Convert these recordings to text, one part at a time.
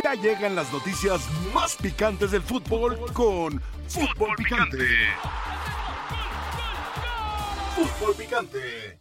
Ya llegan las noticias más picantes del fútbol con Fútbol Picante. Fútbol Picante.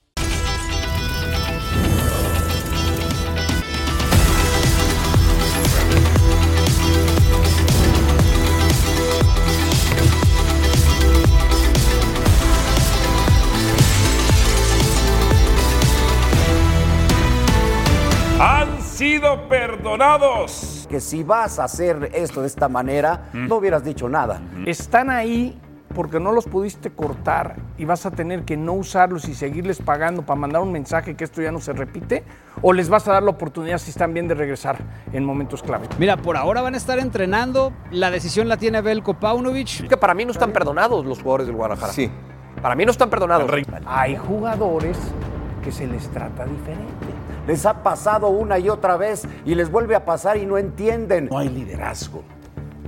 Han sido perdonados. Que si vas a hacer esto de esta manera, no hubieras dicho nada. Están ahí porque no los pudiste cortar y vas a tener que no usarlos y seguirles pagando para mandar un mensaje que esto ya no se repite, o les vas a dar la oportunidad si están bien de regresar en momentos clave. Mira, por ahora van a estar entrenando. La decisión la tiene Belko Paunovic. Que para mí no están perdonados los jugadores del Guadalajara. Sí. Para mí no están perdonados. Hay jugadores que se les trata diferente. Les ha pasado una y otra vez y les vuelve a pasar y no entienden. No hay liderazgo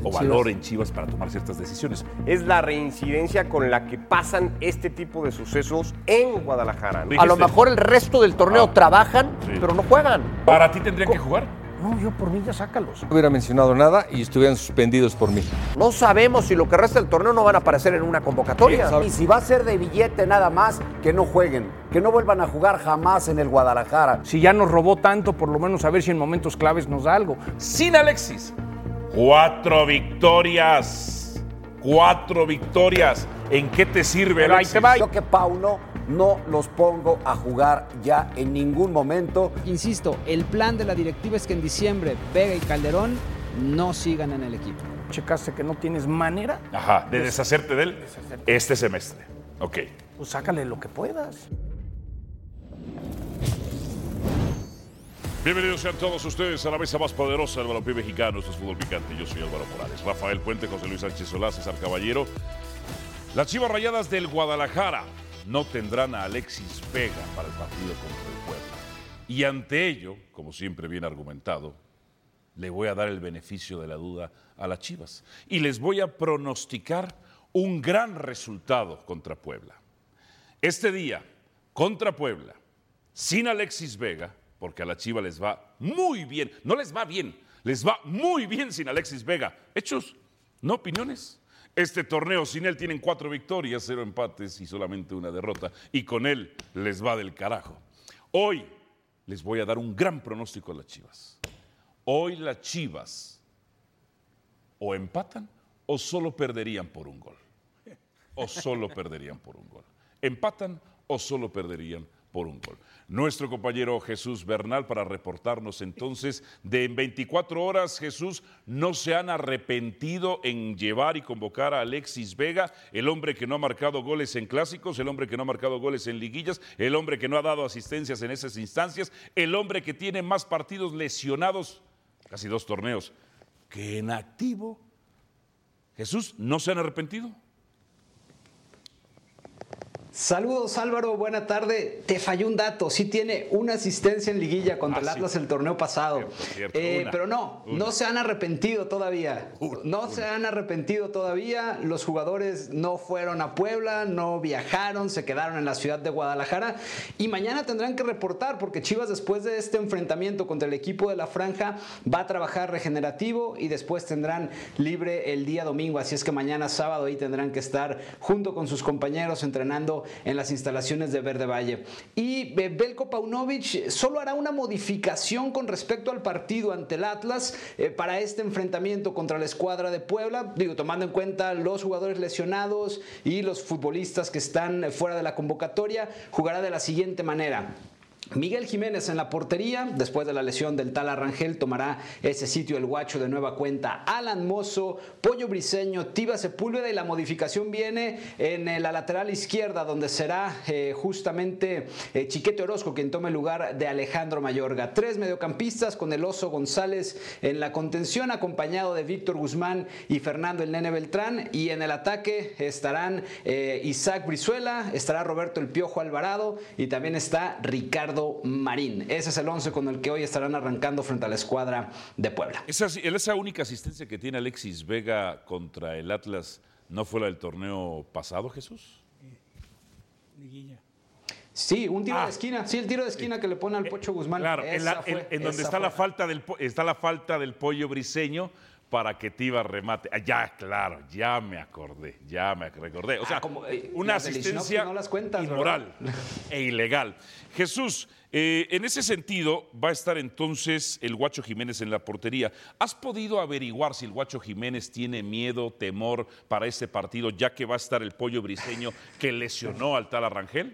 o valor en Chivas para tomar ciertas decisiones. Es la reincidencia con la que pasan este tipo de sucesos en Guadalajara. A lo mejor el resto del torneo Ah, trabajan, sí. pero no juegan. ¿Para ti tendrían que jugar? No, yo por mí ya sácalos. No hubiera mencionado nada y estuvieran suspendidos por mí. No sabemos si lo que resta del torneo no van a aparecer en una convocatoria. Y si va a ser de billete nada más, que no jueguen, que no vuelvan a jugar jamás en el Guadalajara. Si ya nos robó tanto, por lo menos a ver si en momentos claves nos da algo. Sin Alexis. Cuatro victorias. Cuatro victorias. ¿En qué te sirve, Pero ahí Alexis? te va. Yo que Pauno no los pongo a jugar ya en ningún momento. Insisto, el plan de la directiva es que en diciembre Vega y Calderón no sigan en el equipo. Checaste que no tienes manera, Ajá, de deshacerte de él este semestre. Ok. pues sácale lo que puedas. Bienvenidos sean todos ustedes a la mesa más poderosa del balompié mexicano. Esto es Fútbol Picante. Yo soy Álvaro Morales. Rafael Puente, José Luis Sánchez Solá, César Caballero. Las Chivas Rayadas del Guadalajara no tendrán a Alexis Vega para el partido contra el Puebla. Y ante ello, como siempre bien argumentado, le voy a dar el beneficio de la duda a las Chivas. Y les voy a pronosticar un gran resultado contra Puebla. Este día, contra Puebla, sin Alexis Vega, porque a la Chiva les va muy bien, no les va bien, les va muy bien sin Alexis Vega. Hechos, no opiniones. Este torneo sin él tienen cuatro victorias, cero empates y solamente una derrota. Y con él les va del carajo. Hoy les voy a dar un gran pronóstico a las Chivas. Hoy las Chivas o empatan o solo perderían por un gol. O solo perderían por un gol. Empatan o solo perderían por un gol. Nuestro compañero Jesús Bernal para reportarnos entonces de en 24 horas, Jesús, no se han arrepentido en llevar y convocar a Alexis Vega, el hombre que no ha marcado goles en clásicos, el hombre que no ha marcado goles en liguillas, el hombre que no ha dado asistencias en esas instancias, el hombre que tiene más partidos lesionados, casi dos torneos, que en activo. Jesús, ¿no se han arrepentido? Saludos Álvaro, buena tarde. Te falló un dato, sí tiene una asistencia en liguilla contra Ah, el sí. Atlas el torneo pasado. Cierto, cierto, Eh, una, pero no, una. no se han arrepentido todavía. no se han arrepentido todavía. Los jugadores no fueron a Puebla, no viajaron, se quedaron en la ciudad de Guadalajara y mañana tendrán que reportar porque Chivas después de este enfrentamiento contra el equipo de la franja va a trabajar regenerativo y después tendrán libre el día domingo. Así es que mañana sábado ahí tendrán que estar junto con sus compañeros entrenando en las instalaciones de Verde Valle. Y eh, Belko Paunovic solo hará una modificación con respecto al partido ante el Atlas eh, para este enfrentamiento contra la escuadra de Puebla, digo, tomando en cuenta los jugadores lesionados y los futbolistas que están fuera de la convocatoria, jugará de la siguiente manera. Miguel Jiménez en la portería, después de la lesión del tal Arrangel, tomará ese sitio el guacho de nueva cuenta. Alan Mozo, Pollo Briseño, Tiva Sepúlveda y la modificación viene en eh, la lateral izquierda, donde será eh, justamente eh, Chiquete Orozco quien tome el lugar de Alejandro Mayorga. Tres mediocampistas con el Oso González en la contención, acompañado de Víctor Guzmán y Fernando el Nene Beltrán. Y en el ataque estarán Isaac Brizuela, estará Roberto el Piojo Alvarado y también está Ricardo Marín. Ese es el 11 con el que hoy estarán arrancando frente a la escuadra de Puebla. Esa, esa única asistencia que tiene Alexis Vega contra el Atlas no fue la del torneo pasado, Jesús. Sí, un tiro Ah. de esquina. Sí, el tiro de esquina que le pone al Pocho Guzmán. Claro, en, la- Esa en- fue, en donde esa está la, falta del, está la falta del pollo briseño para que Tiva remate. Ah, ya, claro, ya me acordé, ya me recordé. O sea, Ah, como, eh, una asistencia no las cuentas, inmoral e ilegal. Jesús, eh, en ese sentido va a estar entonces el Guacho Jiménez en la portería. ¿Has podido averiguar si el Guacho Jiménez tiene miedo, temor para este partido, ya que va a estar el pollo briseño que lesionó al tal Arrangel?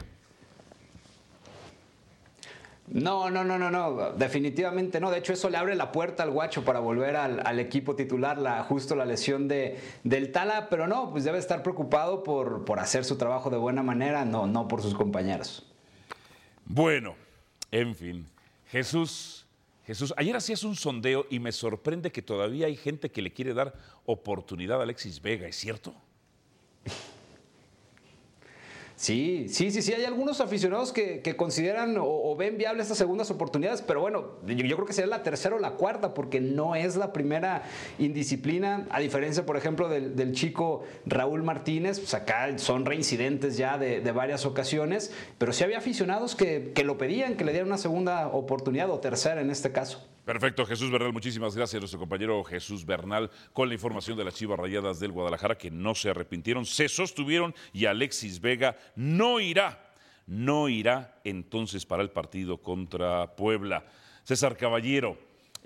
No, no, no, no, no, definitivamente no. De hecho, eso le abre la puerta al guacho para volver al, equipo titular, la, justo la lesión de, del Tala, pero no, pues debe estar preocupado por, por hacer su trabajo de buena manera, no, no por sus compañeros. Bueno, en fin, Jesús, Jesús, ayer hacías un sondeo y me sorprende que todavía hay gente que le quiere dar oportunidad a Alexis Vega, ¿es cierto? Sí, sí, sí, sí. Hay algunos aficionados que, consideran o, ven viable estas segundas oportunidades, pero bueno, yo, creo que sería la tercera o la cuarta, porque no es la primera indisciplina, a diferencia, por ejemplo, del, chico Raúl Martínez, pues acá son reincidentes ya de, de varias ocasiones, pero sí había aficionados que, que lo pedían, que le dieran una segunda oportunidad o tercera en este caso. Perfecto, Jesús Bernal, muchísimas gracias. Nuestro compañero Jesús Bernal con la información de las Chivas Rayadas del Guadalajara que no se arrepintieron, se sostuvieron y Alexis Vega no irá, no irá entonces para el partido contra Puebla. César Caballero,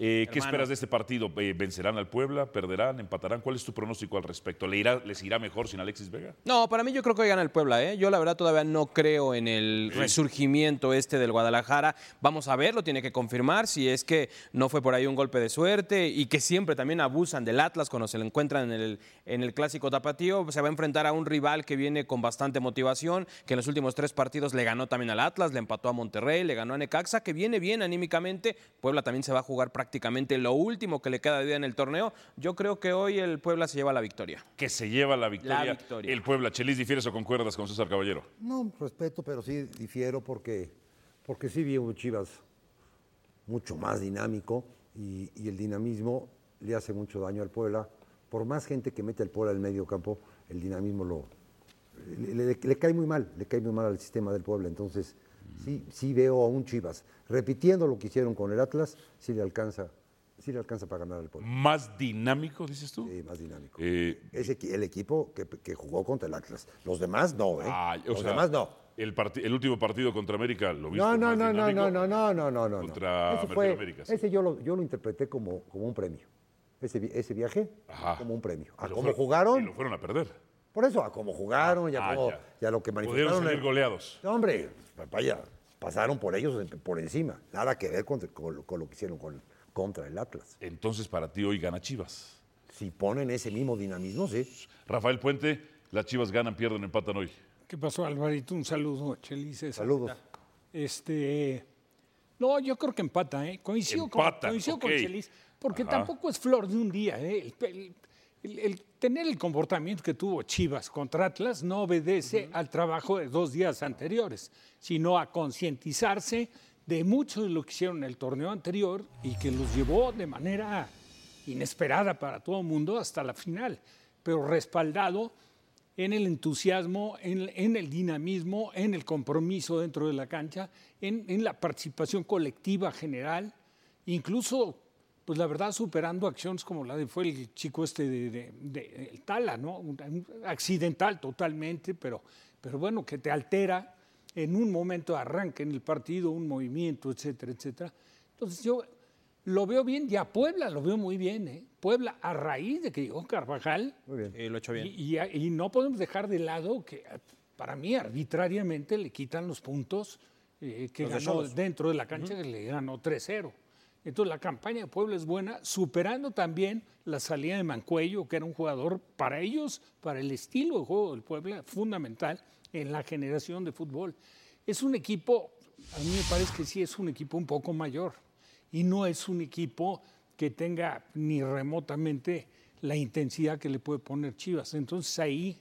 eh, ¿qué esperas de este partido? Eh, ¿Vencerán al Puebla? ¿Perderán? ¿Empatarán? ¿Cuál es tu pronóstico al respecto? ¿Le irá, ¿Les irá mejor sin Alexis Vega? No, para mí yo creo que hoy gana el Puebla, ¿eh? Yo la verdad todavía no creo en el resurgimiento este del Guadalajara. Vamos a ver, lo tiene que confirmar si es que no fue por ahí un golpe de suerte y que siempre también abusan del Atlas cuando se lo encuentran en el, en el clásico tapatío. Se va a enfrentar a un rival que viene con bastante motivación, que en los últimos tres partidos le ganó también al Atlas, le empató a Monterrey, le ganó a Necaxa, que viene bien anímicamente. Puebla también se va a jugar prácticamente lo último que le queda de vida en el torneo. Yo creo que hoy el Puebla se lleva la victoria. Que se lleva la victoria, La victoria. el Puebla. Chelis, ¿difieres o concuerdas con César Caballero? No, respeto, pero sí difiero porque, porque sí vi un Chivas mucho más dinámico y, y el dinamismo le hace mucho daño al Puebla. Por más gente que mete al Puebla al medio campo, el dinamismo lo, le, le- le cae muy mal, le cae muy mal al sistema del Puebla. Entonces, sí, sí veo a un Chivas repitiendo lo que hicieron con el Atlas, sí le alcanza, sí le alcanza para ganar al Puebla. ¿Más dinámico, dices tú? Sí, más dinámico. Eh, Es el equipo que, que jugó contra el Atlas. Los demás no, ¿eh? Los sea, demás no. El, el último partido contra América lo viste No, no, más no, no, dinámico? no, no, no, no, no, no. Contra Ese, fue- América, sí. ese yo, lo, yo lo interpreté como, como un premio. Ese, vi- ese viaje Ajá. como un premio. A cómo fueron- y jugaron, lo fueron a perder. Por eso, a cómo jugaron y a, Ah, cómo- ya. y a lo que Pudieron manifestaron. salir el- goleados. No, hombre, vaya, pasaron por ellos por encima. Nada que ver con, con lo- con lo que hicieron con, contra el Atlas. Entonces, para ti hoy gana Chivas. Si ponen ese mismo dinamismo, sí. Rafael Puente, las Chivas ganan, pierden, empatan hoy. ¿Qué pasó, Alvarito? Un saludo, Chelis. César. Saludos. Este. No, yo creo que empata, ¿eh? Coincido, Empatan, con, coincido con. Chelis, porque Ajá. tampoco es flor de un día, ¿eh? El, el- el- el tener el comportamiento que tuvo Chivas contra Atlas no obedece al trabajo de dos días anteriores, sino a concientizarse de mucho de lo que hicieron en el torneo anterior y que los llevó de manera inesperada para todo el mundo hasta la final, pero respaldado en el entusiasmo, en, en el dinamismo, en el compromiso dentro de la cancha, en, en la participación colectiva general, incluso, pues la verdad, superando acciones como la de fue el chico este de, de- de- el Tala, ¿no? Un- un accidental totalmente, pero, pero bueno, que te altera en un momento de arranque en el partido, un movimiento, etcétera, etcétera. Entonces yo lo veo bien y a Puebla lo veo muy bien, ¿eh? Puebla, a raíz de que llegó Carvajal, Muy bien. Eh, lo ha hecho bien. y, y- y no podemos dejar de lado que para mí arbitrariamente le quitan los puntos eh, que Los ganó dentro de la cancha, que le ganó 3-0. Entonces la campaña de Puebla es buena, superando también la salida de Mancuello, que era un jugador para ellos, para el estilo de juego del Puebla, fundamental en la generación de fútbol. Es un equipo, a mí me parece que sí es un equipo un poco mayor y no es un equipo que tenga ni remotamente la intensidad que le puede poner Chivas. Entonces ahí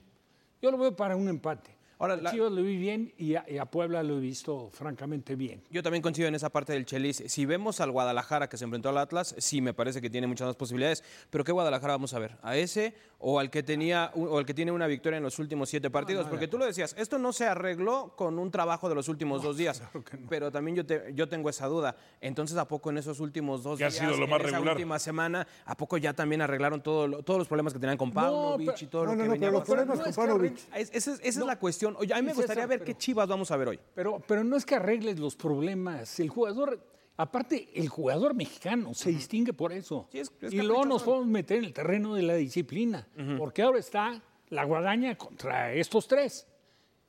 yo lo veo para un empate. Ahora, a la- Chivas lo vi bien y a, y a Puebla lo he visto francamente bien. Yo también coincido en esa parte del Chelis. Si vemos al Guadalajara que se enfrentó al Atlas, sí me parece que tiene muchas más posibilidades. Pero ¿qué Guadalajara vamos a ver? ¿A ese o al que tenía o al que tiene una victoria en los últimos siete partidos? Porque tú lo decías, esto no se arregló con un trabajo de los últimos dos días. Pero también yo, te- yo tengo esa duda. Entonces, ¿a poco en esos últimos dos ¿Qué ha días, sido lo en más esa regular? última semana, a poco ya también arreglaron todo lo- todos los problemas que tenían con Paunovic y todo No, lo no, que no, venía pero los problemas no con es- esa es la cuestión. Oye, a mí me César, gustaría ver pero- qué Chivas vamos a ver hoy. Pero, pero no es que arregles los problemas. El jugador, aparte, el jugador mexicano se distingue por eso. Sí, es- es y luego nos podemos meter en el terreno de la disciplina. Porque ahora está la guadaña contra estos tres.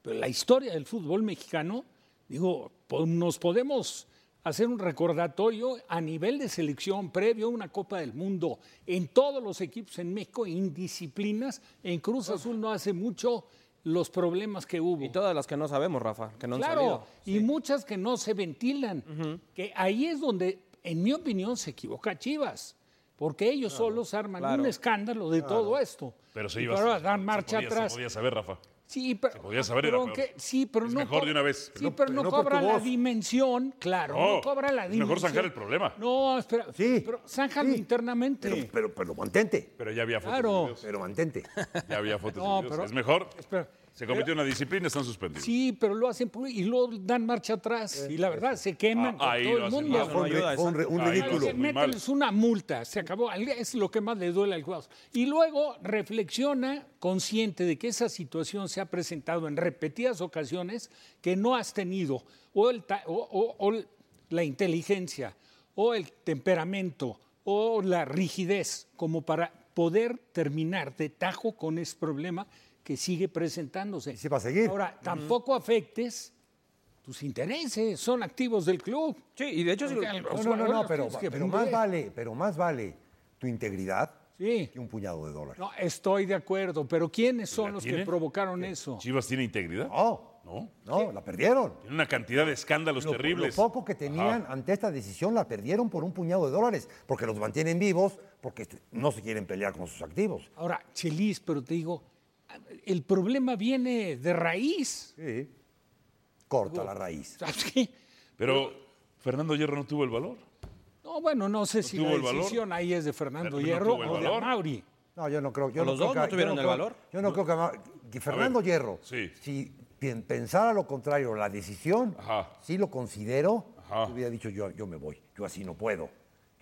Pero la historia del fútbol mexicano, digo, nos podemos hacer un recordatorio a nivel de selección previo a una Copa del Mundo en todos los equipos en México, indisciplinas. En Cruz Azul no hace mucho los problemas que hubo. Y todas las que no sabemos, Rafa, que no han Claro, salido. y muchas que no se ventilan. Que ahí es donde, en mi opinión, se equivoca Chivas. Porque ellos solos arman claro. un escándalo de todo esto. Pero se iba dan se marcha podía- atrás. Se podía saber, Rafa. Sí, pero, podía saber, pero era peor. que- sí, pero Es no mejor de una vez. Sí, pero no, pero no por cobra la dimensión, claro, No, no, cobra la es dimensión. mejor zanjar el problema. No, espera, Sí, pero zánjalo sí. internamente. Pero, pero, pero mantente. Pero ya había fotos Claro. Pero mantente. Ya había fotos No, pero- es mejor. Espera, Se cometió una disciplina, están suspendidos. Sí, pero lo hacen por- y luego dan marcha atrás. y la verdad, se queman Ah, con ahí todo lo el hacen mundo. mal. Fue un, fue un ri- un Ahí lo ridículo. hacen muy mal. Mételes una multa, se acabó. Es lo que más le duele al jugador. Y luego reflexiona, consciente de que esa situación se ha presentado en repetidas ocasiones, que no has tenido o, el ta- o- o- o la inteligencia, o el temperamento, o la rigidez, como para poder terminar de tajo con ese problema que sigue presentándose. Y sí va a seguir. Ahora, tampoco afectes tus intereses, son activos del club. Sí, y de hecho, si lo- No, no, no, no, pero, pero más vale, pero más vale tu integridad Sí. que un puñado de dólares. No, estoy de acuerdo, pero ¿quiénes son ¿La los tiene? que provocaron eso? ¿Chivas tiene integridad? No, No. no, la perdieron. Tiene una cantidad de escándalos Lo, terribles. lo poco que tenían Ajá. ante esta decisión la perdieron por un puñado de dólares, porque los mantienen vivos, porque no se quieren pelear con sus activos. Ahora, Chelis, pero te digo, el problema viene de raíz. Sí. Corta la raíz. ¿Sabes qué? Pero Fernando Hierro no tuvo el valor. No, bueno, no sé si la decisión ahí es de Fernando Pero Hierro o de. Mauri. No, yo no creo. Yo ¿O no los creo dos que- no yo tuvieron el creo- valor? Yo no creo que, Fernando ver, Hierro, sí. si pen- pensara lo contrario, la decisión, Ajá. sí lo considero, Ajá. hubiera dicho yo, yo me voy, yo así no puedo,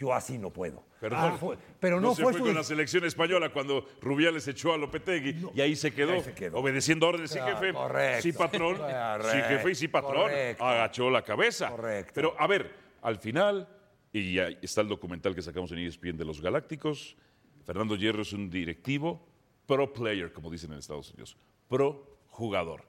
yo así no puedo. Perdón. Ah, fue- pero no, se fue, fue su con la selección española cuando Rubiales echó a Lopetegui y ahí se quedó, ahí se quedó. obedeciendo órdenes. Sí, Ah, jefe. correcto. Sí, patrón. Sí, jefe y sí, patrón. Correcto. Agachó la cabeza. Correcto. Pero, a ver, al final, y ahí está el documental que sacamos en ESPN de los Galácticos, Fernando Hierro es un directivo, pro player, como dicen en Estados Unidos, pro jugador.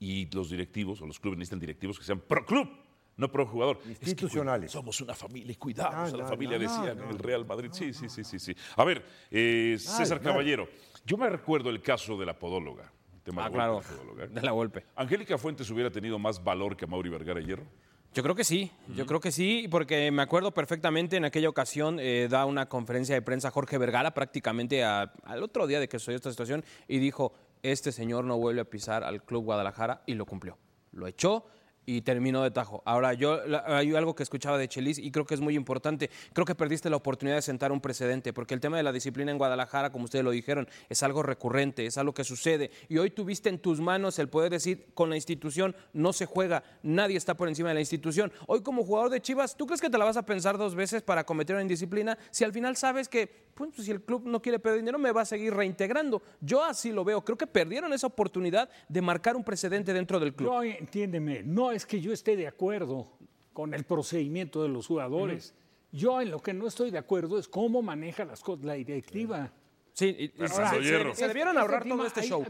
Y los directivos o los clubes necesitan directivos que sean pro club. No pro jugador. Es que, Institucionales. somos una familia y cuidamos No, a la no, familia, no, decía no, en el Real Madrid. Sí, sí, sí, sí, sí. A ver, eh, César. Caballero, yo me recuerdo el caso de la podóloga. el tema Ah, de claro, la podóloga. ¿eh? de la golpe. ¿Angélica Fuentes hubiera tenido más valor que Mauri Vergara Hierro? Yo creo que sí, yo creo que sí, porque me acuerdo perfectamente en aquella ocasión eh, da una conferencia de prensa Jorge Vergara prácticamente a- al otro día de que sucedió esta situación y dijo, este señor no vuelve a pisar al Club Guadalajara y lo cumplió. Lo echó y terminó de tajo. Ahora, yo hay algo que escuchaba de Chelis y creo que es muy importante. Creo que perdiste la oportunidad de sentar un precedente, porque el tema de la disciplina en Guadalajara, como ustedes lo dijeron, es algo recurrente, es algo que sucede. Y hoy tuviste en tus manos el poder decir, con la institución no se juega, nadie está por encima de la institución. Hoy como jugador de Chivas, ¿tú crees que te la vas a pensar dos veces para cometer una indisciplina si al final sabes que, pues, si el club no quiere perder dinero, me va a seguir reintegrando? Yo así lo veo. Creo que perdieron esa oportunidad de marcar un precedente dentro del club. No, entiéndeme, no es que yo esté de acuerdo con el procedimiento de los jugadores. Yo en lo que no estoy de acuerdo es cómo maneja las cosas la directiva. Sí, y- se- debieron ahorrar todo tema, este show.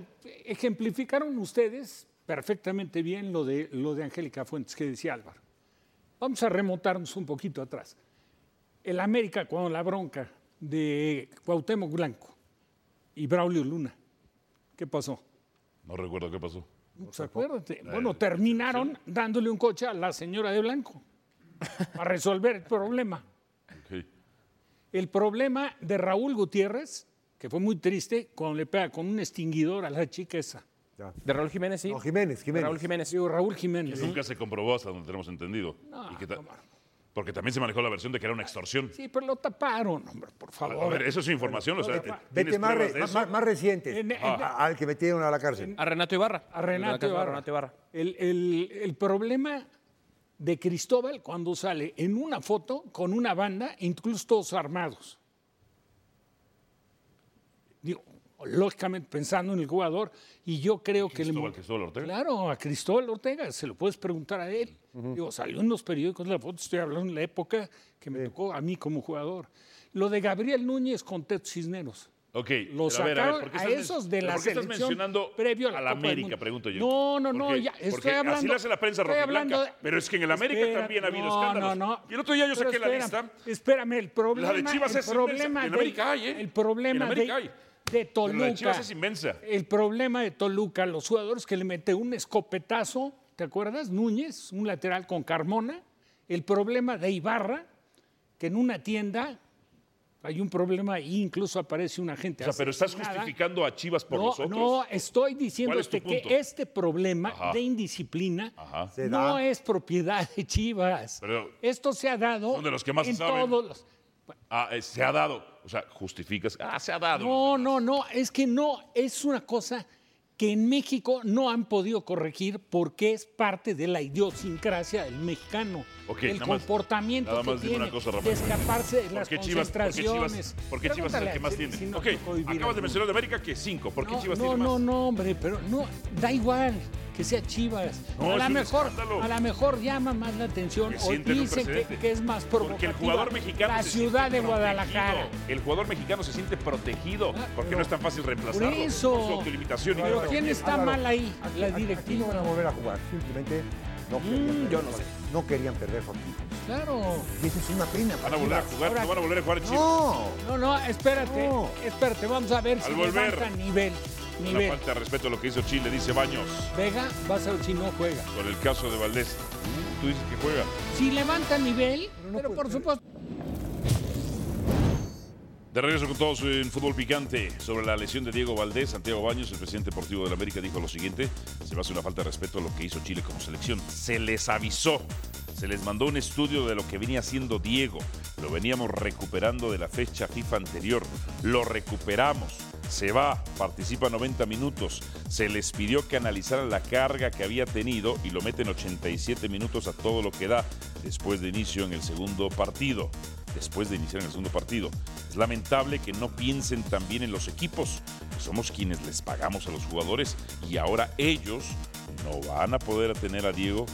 Ejemplificaron ustedes perfectamente bien lo de, lo de Angélica Fuentes que decía Álvaro. Vamos a remontarnos un poquito atrás. El América con la bronca de Cuauhtémoc Blanco y Braulio Luna. ¿Qué pasó? No recuerdo qué pasó. Pues acuérdate. Bueno, terminaron dándole un coche a la señora de Blanco para resolver el problema. El problema de Raúl Gutiérrez, que fue muy triste, cuando le pega con un extinguidor a la chica esa. Ya. De Raúl Jiménez, sí. No, Jiménez, De Jiménez. Raúl Jiménez. Digo, Raúl Jiménez. Nunca se comprobó hasta donde tenemos entendido. Y que ta- porque también se manejó la versión de que era una extorsión. Sí, pero lo taparon, hombre, por A favor. ver, eso es información. O sea, Vete, ¿tienes vete más, re- más, eso? más- más recientes. En- en- A- al que metieron a la cárcel. A Renato Ibarra. a Renato Ibarra. Renato Ibarra. El, el- el problema de Cristóbal cuando sale en una foto con una banda, incluso todos armados. Digo, lógicamente pensando en el jugador, y yo creo que... le- Cristóbal, Cristóbal Ortega. Claro, a Cristóbal Ortega, se lo puedes preguntar a él. Digo, salió en los periódicos la foto, estoy hablando de la época que me tocó a mí como jugador. Lo de Gabriel Núñez con Teto Cisneros. Ok, pero a ver, a ver, sacaron ¿por qué a esos de la ¿por qué estás selección mencionando previo a la a la América, pregunto yo? No, no, no, Porque- ya, porque estoy así hablando. lo hace la prensa rojiblanca, de- pero es que en el América Espera, también ha habido no, escándalos. No, no. Y el otro día yo Pero saqué la espérame, lista. Espérame, el problema. La de Chivas el es problema. En de- América hay, ¿eh? El problema En América de, hay. De Pero la Toluca. de Chivas es inmensa. El problema de Toluca, los jugadores que le mete un escopetazo, ¿te acuerdas? Núñez, un lateral con Carmona. El problema de Ibarra, que en una tienda hay un problema ahí, incluso aparece un agente. O sea, pero estás justificando a Chivas por no, los otros. No, estoy diciendo ¿Cuál es tu que este problema Ajá. de indisciplina Ajá. No es propiedad de Chivas. Pero- Esto se ha dado Son de los que más en saben. todos los... Ah, eh, se ha dado. O sea, justificas. Ah, se ha dado. No, no, no, es que no, es una cosa que en México no han podido corregir porque es parte de la idiosincrasia del mexicano. Ok, el nada más- comportamiento nada que más tiene una cosa, de escaparse de ¿Por las por qué concentraciones. Chivas, por qué Chivas es el que más tiene? si no ok, acabas de mencionar de América que cinco. ¿Por qué No, Chivas no, tiene más? no, no, hombre, pero no, da igual que sea Chivas. No, a un mejor, escándalo. a la mejor llama más la atención o dicen que, es más Porque provocativa. el jugador mexicano la se ciudad de Guadalajara. protegido. El jugador mexicano se siente protegido porque no es tan fácil reemplazarlo. Por eso. Por su Pero. ¿quién está Álvaro, mal ahí? aquí- La Aquí no directiva. van a volver a jugar. Simplemente no querían Mm, perder yo no sé. No querían perder su equipo. Claro. Y eso es una pena. Van a volver a jugar, no van a volver a jugar Chivas. No. No, no, espérate, No. espérate, vamos a ver Al si volver. levanta nivel. Una Nivel. falta de respeto a lo que hizo Chile, dice Baños. Vega, vas a ver si no juega. Con el caso de Valdés. Tú dices que juega. Si levanta nivel, pero por supuesto. De regreso con todos en Fútbol Picante sobre la lesión de Diego Valdés, Santiago Baños, el presidente deportivo de la América, dijo lo siguiente: se me hace una falta de respeto a lo que hizo Chile como selección. Se les avisó, se les mandó un estudio de lo que venía haciendo Diego. Lo veníamos recuperando de la fecha FIFA anterior. Lo recuperamos. Se va, participa 90 minutos. Se les pidió que analizaran la carga que había tenido y lo meten 87 minutos a todo lo que da después de inicio en el segundo partido después de iniciar en el segundo partido. Es lamentable que no piensen también en los equipos, que somos quienes les pagamos a los jugadores y ahora ellos no van a poder tener a Diego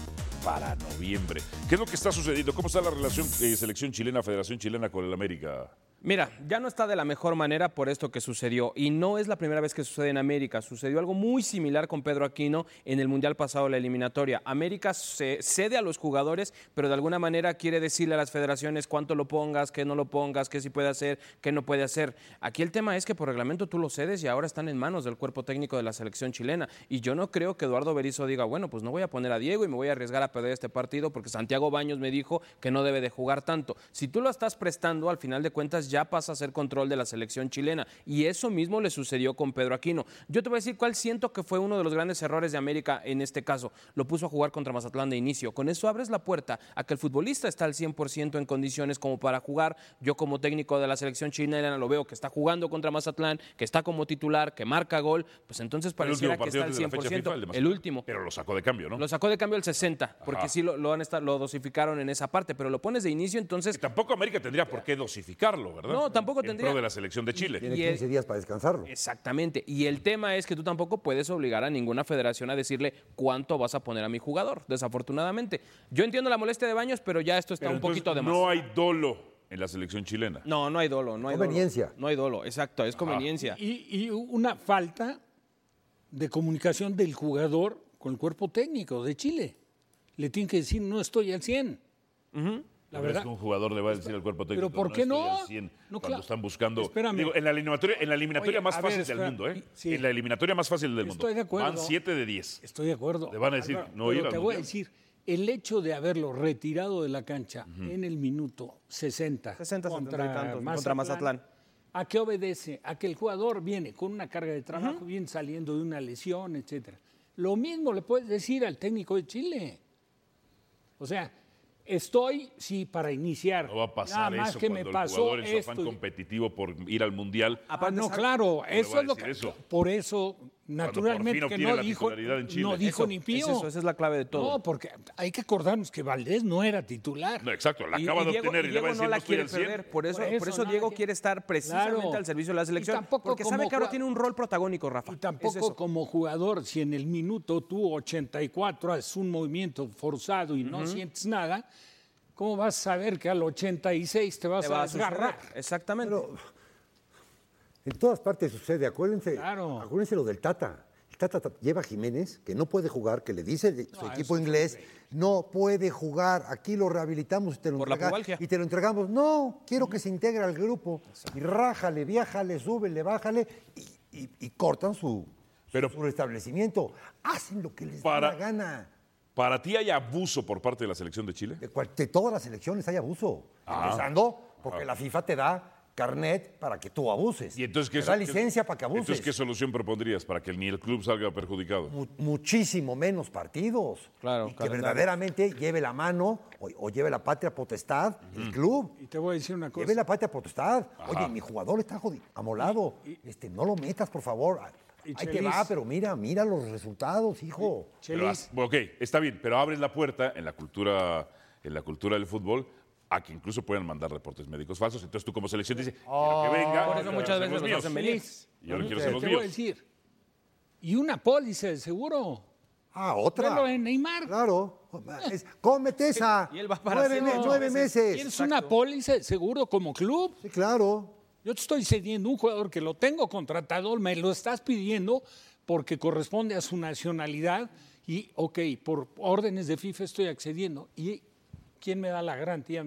para noviembre. ¿Qué es lo que está sucediendo? ¿Cómo está la relación eh, selección chilena, Federación Chilena con el América? Mira, ya no está de la mejor manera por esto que sucedió. Y no es la primera vez que sucede en América. Sucedió algo muy similar con Pedro Aquino en el Mundial pasado, la eliminatoria. América se cede a los jugadores, pero de alguna manera quiere decirle a las federaciones cuánto lo pongas, qué no lo pongas, qué sí puede hacer, qué no puede hacer. Aquí el tema es que por reglamento tú lo cedes y ahora están en manos del cuerpo técnico de la selección chilena. Y yo no creo que Eduardo Berizzo diga, bueno, pues no voy a poner a Diego y me voy a arriesgar a perder este partido porque Santiago Baños me dijo que no debe de jugar tanto. Si tú lo estás prestando, al final de cuentas ya pasa a ser control de la selección chilena. Y eso mismo le sucedió con Pedro Aquino. Yo te voy a decir cuál siento que fue uno de los grandes errores de América en este caso. Lo puso a jugar contra Mazatlán de inicio. Con eso abres la puerta a que el futbolista está al 100% en condiciones como para jugar. Yo como técnico de la selección chilena lo veo que está jugando contra Mazatlán, que está como titular, que marca gol. Pues entonces pareciera que está al antes de la fecha 100%. FIFA, el el último. Pero lo sacó de cambio, ¿no? Lo sacó de cambio el 60, porque Ajá. sí lo, lo han estado, lo dosificaron en esa parte, pero lo pones de inicio, entonces Tampoco América tendría por qué dosificarlo, ¿verdad? No, tampoco En tendría. pro de la selección de Chile. Tiene Y el- 15 días para descansarlo. Exactamente. Y el tema es que tú tampoco puedes obligar a ninguna federación a decirle cuánto vas a poner a mi jugador, desafortunadamente. Yo entiendo la molestia de Baños, pero ya esto está Pero un poquito de más. No hay dolo en la selección chilena. No, no hay dolo, no hay dolo. Conveniencia. No hay dolo, exacto, es conveniencia. Y, y una falta de comunicación del jugador con el cuerpo técnico de Chile. Le tienen que decir, no estoy al 100. La ¿Tú crees verdad. que un jugador le va a decir al cuerpo técnico? ¿por qué estoy no? al 100", No, cuando claro. están buscando. Espérame. Digo, en la eliminatoria, en la eliminatoria Oye, más fácil ver, del mundo, ¿eh? Sí. En la eliminatoria más fácil del mundo. Estoy de acuerdo. Van 7 de 10. Estoy de acuerdo. Le van a decir, Álvaro, no pero ir Te voy a decir, el hecho de haberlo retirado de la cancha en el minuto 60, 60, 70 y contra, tantos, Mazatlán, contra Mazatlán. ¿A qué obedece? A que el jugador viene con una carga de trabajo, viene saliendo de una lesión, etcétera. Lo mismo le puedes decir al técnico de Chile. O sea, estoy, sí, para iniciar. No va a pasar Nada más eso que cuando me el pasó jugador en su afán esto. competitivo por ir al Mundial. Ah, no, ¿sabe? claro, eso es lo que. eso. Por eso, naturalmente, que no dijo, titularidad en Chile. no dijo Eso, ni es pío. eso, esa es la clave de todo. No, porque hay que acordarnos que Valdés no era titular. No, exacto, la Y- acaba y de Diego, obtener y y le va a Diego decir no la no quiere al 100. perder. Por eso, Por por eso Diego que- quiere estar precisamente Claro. al servicio de la Y selección. tampoco Porque sabe que ahora tiene un rol protagónico, Rafa. Y tampoco como jugador, si en el minuto tú 84 haces un movimiento forzado y no sientes nada, ¿cómo vas a saber que al 86 te vas Te va a desgarrar? Exactamente. Pero en todas partes sucede, acuérdense, Claro. acuérdense lo del Tata. El Tata ta- lleva a Jiménez, que no puede jugar, que le dice su equipo inglés, no puede jugar, aquí lo rehabilitamos y te lo, Por entrega- y te lo entregamos. No, quiero que se integre al grupo. Y rájale, viájale, súbele, bájale y, y- y cortan su, Pero- su establecimiento. Hacen lo que les Para- da la gana. ¿Para ti hay abuso por parte de la selección de Chile? De, todas las elecciones hay abuso. Ah. Empezando porque la FIFA te da carnet para que tú abuses. ¿Y entonces qué te da qué- licencia para que abuses. Entonces, ¿qué solución propondrías para que ni el club salga perjudicado? Mu- muchísimo menos partidos. Claro, y que verdaderamente lleve la mano o, o lleve la patria potestad el club. Y te voy a decir una cosa. Lleve la patria potestad. Oye, mi jugador está jodi- amolado. este, no lo metas, por favor. Y Ahí te Chelis. va, pero mira, mira los resultados, hijo. Pero Chelis, haz- ok, está bien, pero abres la puerta en la cultura, en la cultura del fútbol a que incluso puedan mandar reportes médicos falsos. Entonces tú como selección dices, quiero que venga. Por eso muchas veces míos. hacen venir. Yo no quiero te ser los te voy a míos. decir. Y una póliza de seguro. Ah, otra. Velo en Neymar. Claro. Es- cómete esa. Y él va para nueve, nueve meses. Tienes una póliza de seguro como club. Sí, claro. Yo te estoy cediendo un jugador que lo tengo contratado, me lo estás pidiendo porque corresponde a su nacionalidad y, ok, por órdenes de FIFA estoy accediendo. ¿Y quién me da la garantía?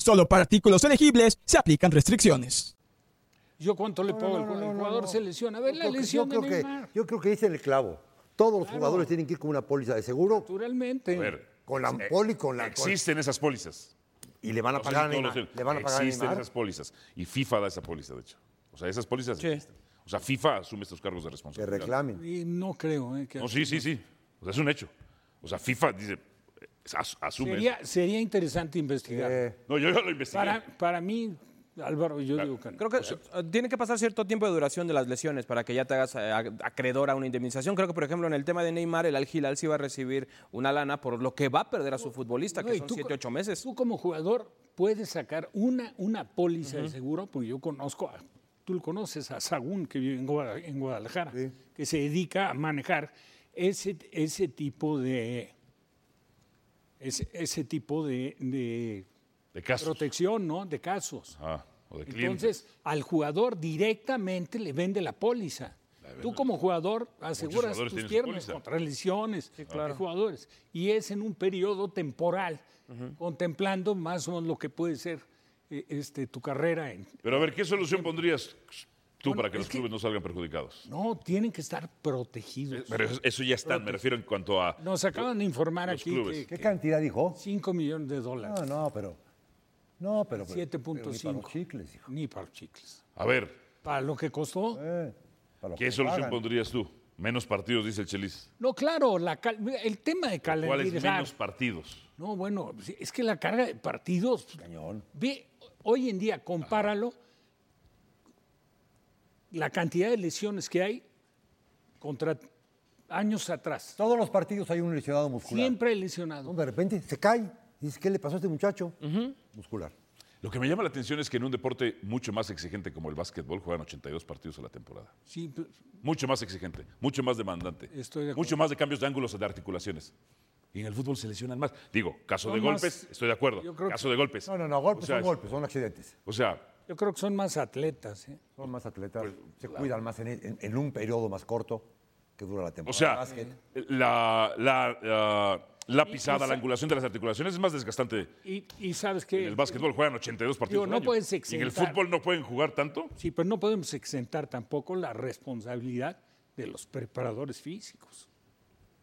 Solo para artículos elegibles se aplican restricciones. ¿Yo cuánto le pago al no, el no, no, jugador? no. se lesiona. A ver Yo la creo que- lesión yo de creo que, Neymar. Yo creo que dice el clavo. Todos los jugadores tienen que ir con una póliza de seguro, Naturalmente. A ver, con la poli, con la... con- existen esas pólizas. y le van a pagar a Neymar. Le van a pagar a Existen esas pólizas. Y FIFA da esa póliza, de hecho. O sea, esas pólizas existen. O sea, FIFA asume estos cargos de Que responsabilidad. reclamen. Y no creo. eh, que No, sí, sí, sí. O sea, es un hecho. O sea, FIFA dice, eh, asume sería, eso. sería interesante investigar. Eh, No, yo ya lo investigué. Para, para mí, Álvaro, yo digo que no. Creo que eh, tiene que pasar cierto tiempo de duración de las lesiones para que ya te hagas eh, acreedor a una indemnización. Creo que, por ejemplo, en el tema de Neymar, el Al Hilal sí va a recibir una lana por lo que va a perder a su futbolista, No, que son tú 7, co- 8 meses. Tú como jugador puedes sacar una, una póliza de seguro, porque yo conozco, a- tú lo conoces, a Sagún, que vive en, Guada- en Guadalajara, que se dedica a manejar ese, ese tipo de ese, ese tipo de, de De casos. protección, ¿no? De casos. Ah, o de clientes. Entonces, al jugador directamente le vende la póliza. Tú como jugador aseguras tus piernas contra lesiones de jugadores. Y es en un periodo temporal, contemplando más o menos lo que puede ser eh, este, tu carrera. En... Pero a ver, ¿qué solución pondrías tú Bueno, para que los que- clubes no salgan perjudicados? No, tienen que estar protegidos. Pero eso, eso ya está, me refiero en cuanto a... Nos acaban de informar Los aquí clubes. que, ¿Qué que cantidad dijo? 5 millones de dólares. No, no, pero... No, pero... pero- pero ni para 7.5. los chicles, hijo. Ni para los chicles. A ver, Para lo que costó. Eh, para lo ¿qué que solución pagan. pondrías tú? Menos partidos, dice el Chelis. No, claro, la cal- el tema de ¿Cuáles calendarizar. menos partidos? No, bueno, es que la carga de partidos. Ve, hoy en día, compáralo. La cantidad de lesiones que hay contra años atrás. Todos los partidos hay un lesionado muscular. Siempre lesionado. No, de repente se cae. Dices, ¿qué le pasó a este muchacho? Muscular. Lo que me llama la atención es que en un deporte mucho más exigente como el básquetbol juegan 82 partidos a la temporada. Sí, pe- Mucho más exigente, mucho más demandante. Estoy de acuerdo. mucho más de cambios de ángulos de articulaciones. Y en el fútbol se lesionan más. Digo, caso Son de más- golpes, estoy de acuerdo. que- Caso de golpes. No, no, no, golpes O sea, son es- golpes, son accidentes. O sea, yo creo que son más atletas. ¿eh? Son más atletas, se cuidan más en, en- en un periodo más corto que dura la o temporada. sea, de básquet. la, la, la- la pisada, la angulación de las articulaciones es más desgastante. Y, y sabes que En el básquetbol juegan 82 partidos Digo, al no año. puedes ¿Y en el exentar. fútbol no pueden jugar tanto? Sí, pero no podemos exentar tampoco la responsabilidad de los preparadores físicos.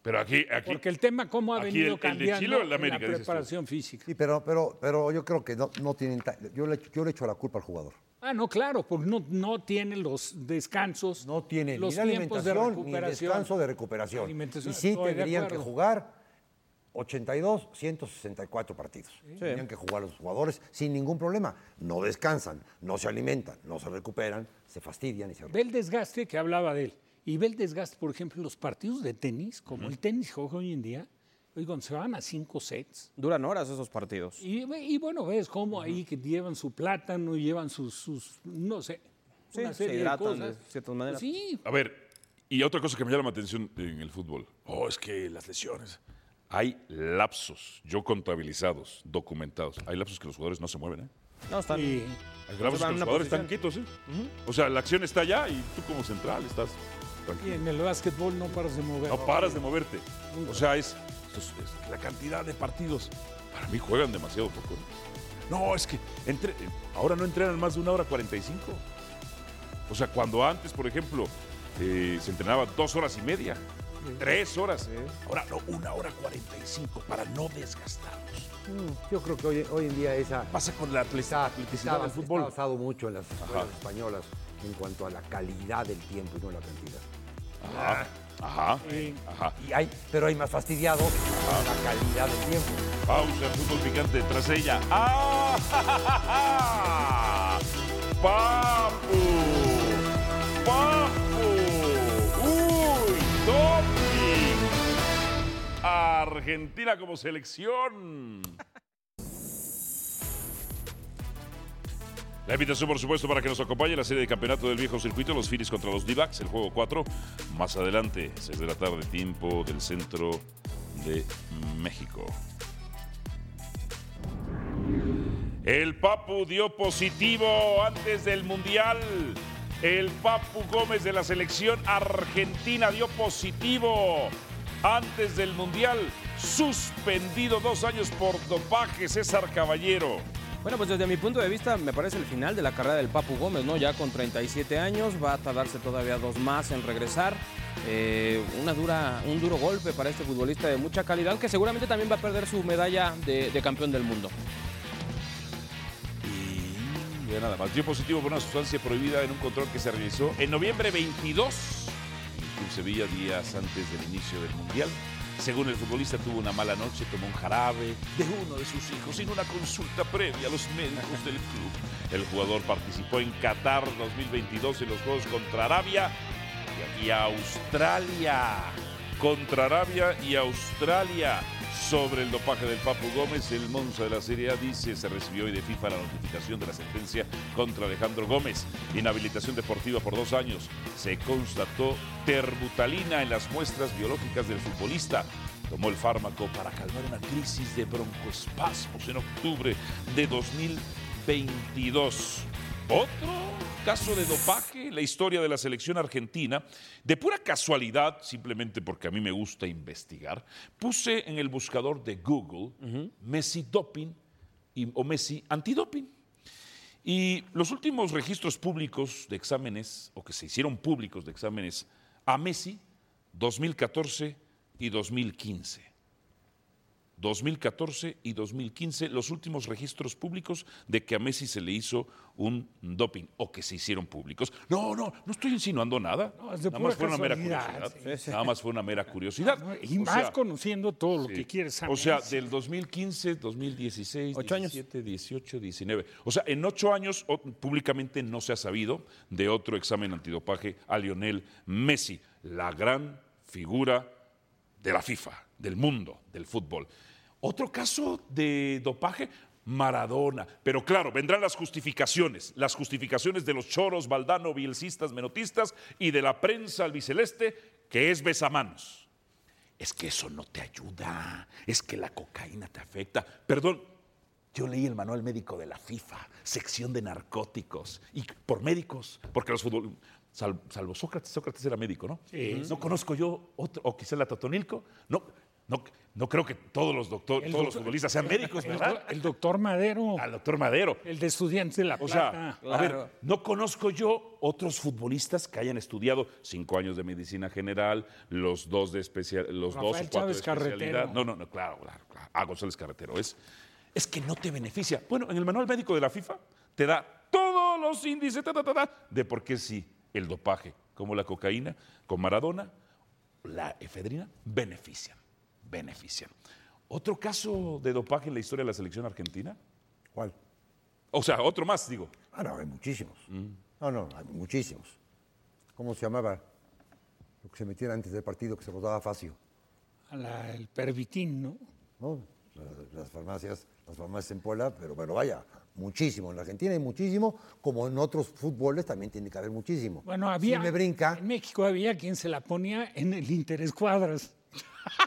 Pero aquí, aquí Porque el tema cómo ha venido el- el de cambiando Chile o el de en América, la preparación física. Sí, pero, pero, pero yo creo que no, no tienen. Yo le, yo le echo la culpa al jugador. Ah, no, claro, porque no, no tiene los descansos, No tiene los ni la tiempos de alimentación ni el recuperación. descanso de recuperación. Y sí tendrían que jugar 82, 164 partidos. Tendrían que jugar los jugadores sin ningún problema. No descansan, no se alimentan, no se recuperan, se fastidian y se Ve el desgaste que hablaba de él. Y ve el desgaste, por ejemplo, en los partidos de tenis, como el tenis que juega hoy en día, oigan, se van a cinco sets. Duran horas esos partidos. Y, bueno, ves cómo ahí que llevan su plátano, llevan sus, sus no sé, Sí, una se serie de hidratan de cosas. ciertas maneras. Sí, A ver, y otra cosa que me llama la atención en el fútbol. Oh, es que las lesiones. Hay lapsos, yo contabilizados, documentados. Hay lapsos que los jugadores no se mueven, ¿eh? No, están. y Hay lapsos que los jugadores posición. están quietos, ¿eh? O sea, la acción está allá y tú como central estás y en el básquetbol no paras de mover. No paras de moverte. O sea, es, es- es la cantidad de partidos. Para mí juegan demasiado poco. No, es que entre- ahora no entrenan más de una hora 45. O sea, cuando antes, por ejemplo, eh, se entrenaba dos horas y media, tres horas. Ahora no, una hora 45 para no desgastarnos. Mm, Yo creo que hoy, hoy en día esa Pasa con la atleticidad está- del fútbol. está basado mucho en las escuelas españolas en cuanto a la calidad del tiempo y no la cantidad. Ajá, ajá. Y hay, pero hay más fastidiados con la calidad del tiempo. Pausa, fútbol picante tras ella. ¡Ah! ja, ja, ja, ja! ¡Papu! ¡Papu! ¡Uy! ¡Doping! Argentina como selección. La invitación, por supuesto, para que nos acompañe en la serie de campeonato del viejo circuito, los Phillies contra los D-Backs, el juego 4, más adelante, 6 de la tarde, tiempo del centro de México. El Papu dio positivo antes del Mundial. El Papu Gómez de la selección argentina dio positivo antes del Mundial. Suspendido dos años por dopaje, César Caballero. Bueno, pues desde mi punto de vista me parece el final de la carrera del Papu Gómez, ¿no? Ya con 37 años, va a tardarse todavía dos más en regresar. Eh, una dura, un duro golpe para este futbolista de mucha calidad que seguramente también va a perder su medalla de, campeón del mundo. Y nada más. Dio positivo por una sustancia prohibida en un control que se realizó en noviembre 22 en Sevilla, días antes del inicio del Mundial. Según el futbolista, tuvo una mala noche, tomó un jarabe de uno de sus hijos sin una consulta previa a los médicos del club. El jugador participó en Qatar 2022 en los Juegos contra Arabia y Australia. Contra Arabia y Australia. Sobre el dopaje del Papu Gómez, el Monza de la Serie A dice se recibió hoy de FIFA la notificación de la sentencia contra Alejandro Gómez. Inhabilitación deportiva por dos años. Se constató terbutalina en las muestras biológicas del futbolista. Tomó el fármaco para calmar una crisis de broncoespasmos en octubre de 2022. Otro caso de dopaje, la historia de la selección argentina. De pura casualidad, simplemente porque a mí me gusta investigar, puse en el buscador de Google Messi doping y- o Messi antidoping. Y los últimos registros públicos de exámenes, o que se hicieron públicos de exámenes a Messi, 2014 y 2015. 2014 y 2015, los últimos registros públicos de que a Messi se le hizo un doping o que se hicieron públicos. No, no, no estoy insinuando nada. No, es de Nada más fue una mera curiosidad. sí, sí. Nada más fue una mera curiosidad. Y O más sea, conociendo todo lo Sí. que quieres saber. O sea, del 2015, 2016, Ocho años. 17, 18, 19. O sea, en ocho años o- públicamente no se ha sabido de otro examen antidopaje a Lionel Messi. La gran figura de la FIFA, del mundo del fútbol. Otro caso de dopaje, Maradona. Pero claro, vendrán las justificaciones, las justificaciones de los choros, Valdano, bielcistas, menotistas y de la prensa albiceleste, que es besamanos. Es que eso no te ayuda, es que la cocaína te afecta. Perdón, yo leí el manual médico de la FIFA, sección de narcóticos, y por médicos, porque los fútbol, sal- salvo Sócrates, Sócrates era médico, ¿no? Sí. No conozco yo otro, o quizá la Totonilco, no, no, no creo que todos los doctores, todos los futbolistas sean médicos, El, ¿verdad? el doctor Madero, Al doctor Madero. el de Estudiantes de La O Plata. sea, a ver, no conozco yo otros futbolistas que hayan estudiado cinco años de medicina general, los dos de especial, los dos o cuatro Chávez de especialidad. Carretero. No, no, no, claro, claro, claro. Ah, González Carretero. Es, es que no te beneficia. Bueno, en el manual médico de la FIFA te da todos los índices ta, ta, ta, ta, de por qué sí el dopaje, como la cocaína, con Maradona, la efedrina, benefician, benefician. ¿Otro caso de dopaje en la historia de la selección argentina? ¿Cuál? O sea, otro más, digo. Ah, no, hay muchísimos. No, no, hay muchísimos. ¿Cómo se llamaba? Lo que se metiera antes del partido, que se rodaba fácil. A la- el pervitín, ¿no? ¿no? Las, las farmacias, las farmacias en Puebla, pero bueno, vaya, muchísimo. En la Argentina hay muchísimo, como en otros fútboles también tiene que haber muchísimo. Bueno, había. Si me brinca, En México había quien se la ponía en el interés cuadras.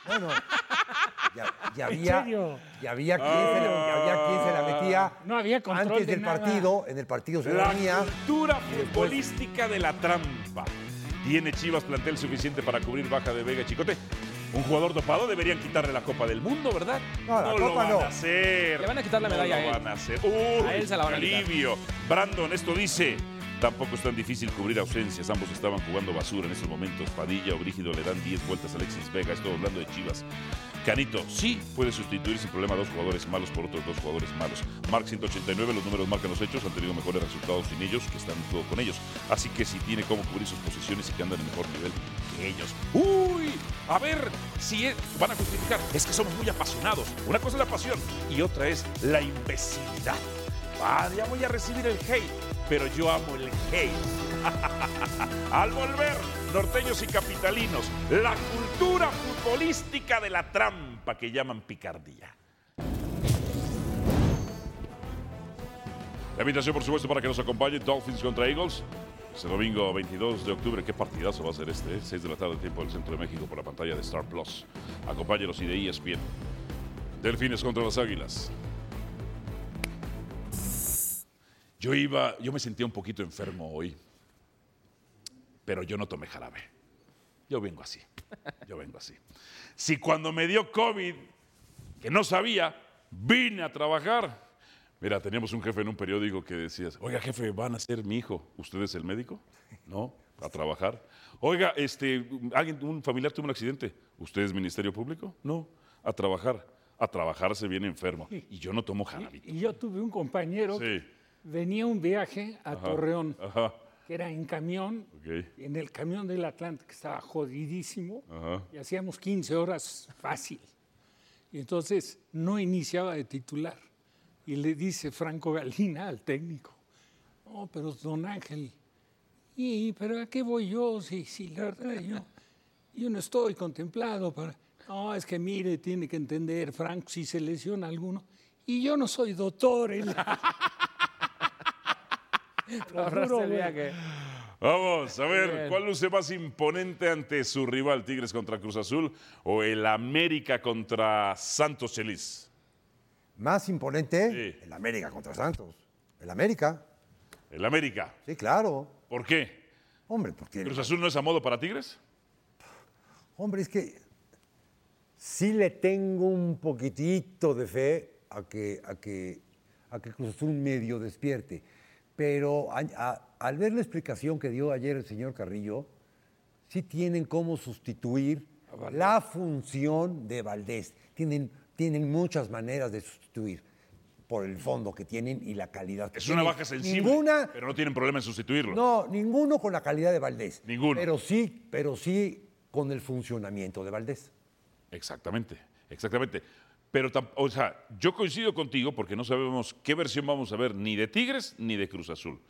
bueno, ya, ya ¿En había, serio? ya había quien, se, la, ya había quien se la metía No había control antes de del nada. partido, en el partido se la La ponía. cultura futbolística de la trampa. ¿Tiene Chivas plantel suficiente para cubrir baja de Vega y Chicote? Un jugador dopado deberían quitarle la Copa del Mundo, ¿verdad? No, la lo Copa van no. a hacer. Le van a quitar la medalla no a lo él. van a hacer. Uy, A él se la van a alivio. Brandon, esto dice. Tampoco es tan difícil cubrir ausencias. Ambos estaban jugando basura en estos momentos. Padilla o Brígido le dan 10 vueltas a Alexis Vega. Estoy hablando de Chivas. Canito, sí puede sustituir sin problema a dos jugadores malos por otros dos jugadores malos. Mark 189, los números marcan los hechos, han tenido mejores resultados sin ellos que están todo con ellos. Así que si tiene cómo cubrir sus posiciones y que andan en mejor nivel que ellos. ¡Uy! A ver si es- van a justificar. Es que somos muy apasionados. Una cosa es la pasión y otra es la imbecilidad. Ya voy a recibir el hate, pero yo amo el hate. Al volver, norteños y capitalinos, la cultura futbolística de la trampa que llaman picardía. La invitación, por supuesto, para que nos acompañe Dolphins contra Eagles. Este domingo 22 de octubre, qué partidazo va a ser este, ¿eh? 6 de la tarde, tiempo del centro de México, por la pantalla de Star Plus. Acompáñenos y de ESPN. Delfines contra las Águilas. Yo iba, yo me sentía un poquito enfermo hoy, pero yo no tomé jarabe. Yo vengo así, yo vengo así. Si cuando me dio COVID, que no sabía, vine a trabajar. Mira, teníamos un jefe en un periódico que decía, oiga jefe, van a ser mi hijo, ¿usted es el médico? No, a trabajar. Oiga, este, alguien, un familiar tuvo un accidente, ¿usted es Ministerio Público? No, a trabajar. A trabajar se viene enfermo. Y yo no tomo jarabe. Y yo tuve un compañero Sí. que venía un viaje a Ajá, Torreón, Ajá, que era en camión, en el camión del Atlante, que estaba jodidísimo, ajá. y hacíamos 15 horas fácil. Y entonces no iniciaba de titular. Y le dice Franco Galina al técnico, no, pero don Ángel, ¿y pero a qué voy yo? Si, si la verdad yo, yo no estoy contemplado para... No, es que mire, tiene que entender, Franco, si se lesiona alguno. Y yo no soy doctor. él". Lo Ahora juro. Vamos, a ver, Bien. ¿cuál luce más imponente ante su rival Tigres contra Cruz Azul o el América contra Santos Chelis? Más imponente, Sí. el América contra Santos. El América, El América. sí, claro. ¿Por qué? Hombre, porque ¿Cruz Azul no es a modo para Tigres? Hombre, es que sí le tengo un poquitito de fe a que, a que, a que Cruz Azul medio despierte. Pero a- a- al ver la explicación que dio ayer el señor Carrillo, sí tienen cómo sustituir la función de Valdés. Tienen, tienen muchas maneras de sustituir por el fondo que tienen y la calidad que Es una baja sensible, Ninguna, pero no tienen problema en sustituirlo. no, ninguno con la calidad de Valdés. Ninguno. Pero sí, pero sí con el funcionamiento de Valdés. Exactamente, exactamente. Pero, o sea, yo coincido contigo porque no sabemos qué versión vamos a ver ni de Tigres ni de Cruz Azul.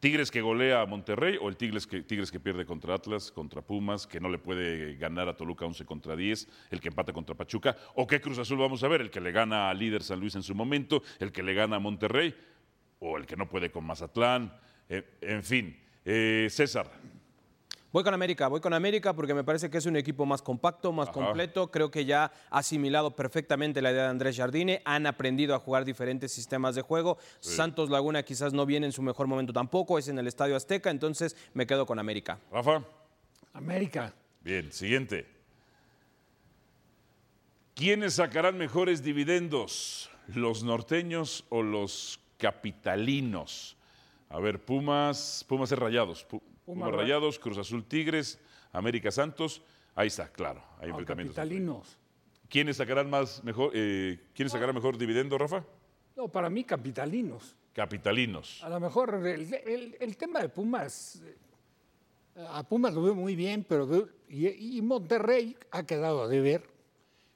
Tigres que golea a Monterrey o el Tigres que, Tigres que pierde contra Atlas, contra Pumas, que no le puede ganar a Toluca 11 contra 10, el que empata contra Pachuca. ¿O qué Cruz Azul vamos a ver? ¿El que le gana al líder San Luis en su momento? ¿El que le gana a Monterrey? ¿O el que no puede con Mazatlán? Eh, en fin. Eh, César, Voy con América, voy con América porque me parece que es un equipo más compacto, más Ajá. completo. Creo que ya ha asimilado perfectamente la idea de Andrés Jardine. Han aprendido a jugar diferentes sistemas de juego. Santos Laguna quizás no viene en su mejor momento tampoco, es en el Estadio Azteca, entonces me quedo con América. Rafa. América. Bien, siguiente. ¿Quiénes sacarán mejores dividendos? ¿Los norteños o los capitalinos? A ver, Pumas, Pumas es Rayados. Pu- Pumas Ra- Rayados, Cruz Azul Tigres, América Santos. Ahí está, claro. Hay capitalinos. ¿Quiénes sacarán más mejor, eh, ¿quiénes sacarán mejor dividendo, Rafa? No, para mí capitalinos. Capitalinos. A lo mejor el, el- el tema de Pumas, eh, a Pumas lo veo muy bien, pero veo- y, y Monterrey ha quedado a deber,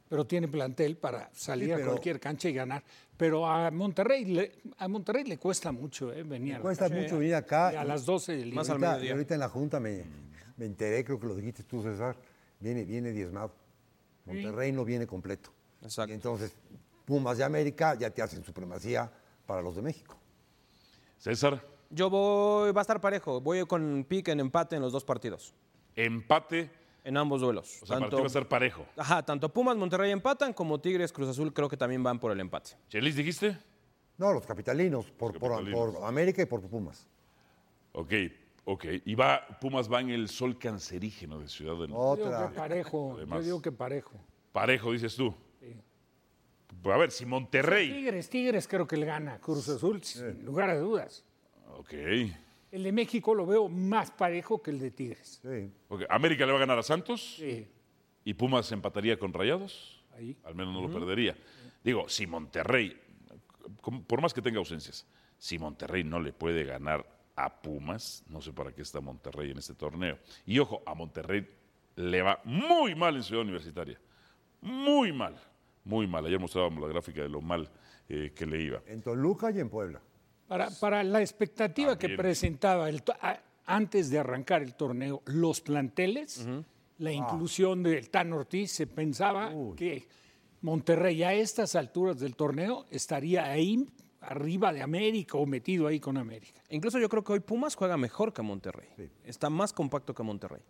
pero tiene plantel para salir Sí, a cualquier cancha y ganar. Pero a Monterrey le, a Monterrey le cuesta mucho eh, venir. a la Cuesta mucho venir acá. Y a las 12 del Más al ahorita, mediodía. ahorita en la Junta me, me enteré, creo que lo dijiste tú, César, viene, viene diezmado. Monterrey no viene completo. Exacto. Y entonces, Pumas de América ya te hacen supremacía para los de México. César, Yo voy, va a estar parejo, voy con pique en empate en los dos partidos, empate. En ambos duelos. O sea, el partido va a ser parejo. Ajá, tanto Pumas, Monterrey empatan como Tigres, Cruz Azul creo que también van por el empate. ¿Chelis dijiste? No, los capitalinos, por, por- capitalinos. por América y por Pumas. Ok, ok. Y va, Pumas va en el sol cancerígeno de Ciudad de Yo digo Otra. que parejo, Además. yo digo que parejo. Parejo, dices tú. Pues a ver, si Monterrey. Tigres, Tigres creo que le gana Cruz Azul, sin lugar a dudas. Ok. El de México lo veo más parejo que el de Tigres. Sí. América le va a ganar a Santos Sí, y Pumas empataría con Rayados. ahí. Al menos no lo perdería. Digo, si Monterrey, por más que tenga ausencias, si Monterrey no le puede ganar a Pumas, no sé para qué está Monterrey en este torneo. Y ojo, a Monterrey le va muy mal en Ciudad Universitaria. Muy mal, muy mal. Ayer mostrábamos la gráfica de lo mal eh, que le iba. En Toluca y en Puebla. Para, para la expectativa que presentaba el antes de arrancar el torneo, los planteles, la inclusión del Tan Ortiz, se pensaba que Monterrey a estas alturas del torneo estaría ahí arriba de América o metido ahí con América. Incluso yo creo que hoy Pumas juega mejor que Monterrey. Está más compacto que Monterrey.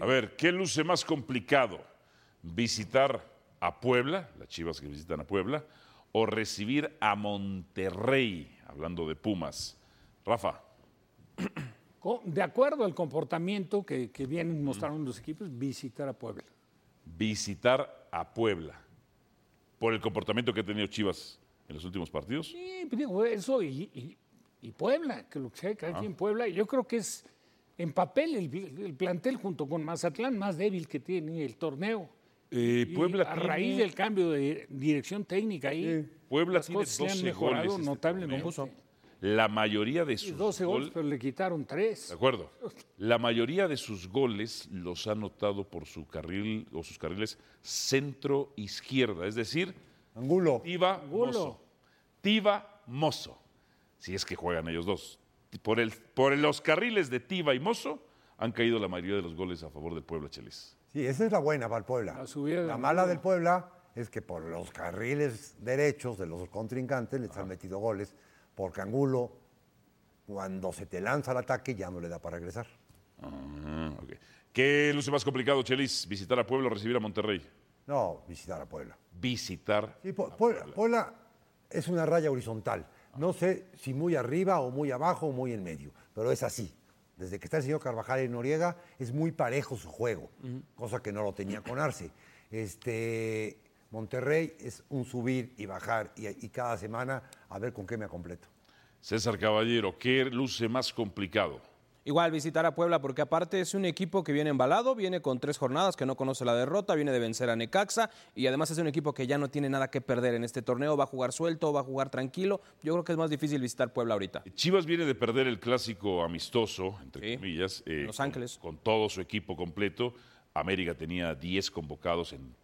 A ver, ¿qué luce más complicado? ¿Visitar a Puebla, las chivas que visitan a Puebla, o recibir a Monterrey, hablando de Pumas? Rafa, De acuerdo al comportamiento que, que vienen mostrando los equipos, visitar a Puebla. visitar a Puebla. Por el comportamiento que ha tenido Chivas en los últimos partidos. Sí, pues digo, eso y, y- y Puebla, que lo que sea, cada quien Puebla, y yo creo que es en papel el, el plantel junto con Mazatlán más débil que tiene el torneo. Eh, Y Puebla a tiene- raíz del cambio de dirección técnica ahí, Puebla las tiene cosas se han 12 mejorado goles este notablemente. torneo. La mayoría de sus 12 goles, gol- pero le quitaron tres. De acuerdo. La mayoría de sus goles los ha anotado por su carril o sus carriles centro izquierda, es decir, Angulo. Tiva Angulo. Mozo. Tiva Mozo. Si es que juegan ellos dos. Por, el, por los carriles de Tiva y Mozo han caído la mayoría de los goles a favor del Puebla, Chelis. Sí, esa es la buena para el Puebla. La La Angulo. mala del Puebla es que por los carriles derechos de los contrincantes les han metido goles, porque Angulo, cuando se te lanza al ataque, ya no le da para regresar. Ah. ¿Qué luce más complicado, Chelis? ¿Visitar a Puebla o recibir a Monterrey? No, visitar a Puebla. Visitar. Sí, Pu- Puebla, Puebla es una raya horizontal. No sé si muy arriba o muy abajo o muy en medio, pero es así. Desde que está el señor Carvajal y Noriega, es muy parejo su juego, cosa que no lo tenía con Arce. Este, Monterrey es un subir y bajar y, y cada semana a ver con qué me completo. César Caballero, ¿qué luce más complicado? Igual visitar a Puebla porque aparte es un equipo que viene embalado, viene con tres jornadas, que no conoce la derrota, viene de vencer a Necaxa y además es un equipo que ya no tiene nada que perder en este torneo, va a jugar suelto, va a jugar tranquilo. Yo creo que es más difícil visitar Puebla ahorita. Chivas viene de perder el clásico amistoso, entre Sí, comillas, eh, Los con-. Con, todo su equipo completo. América tenía 10 convocados en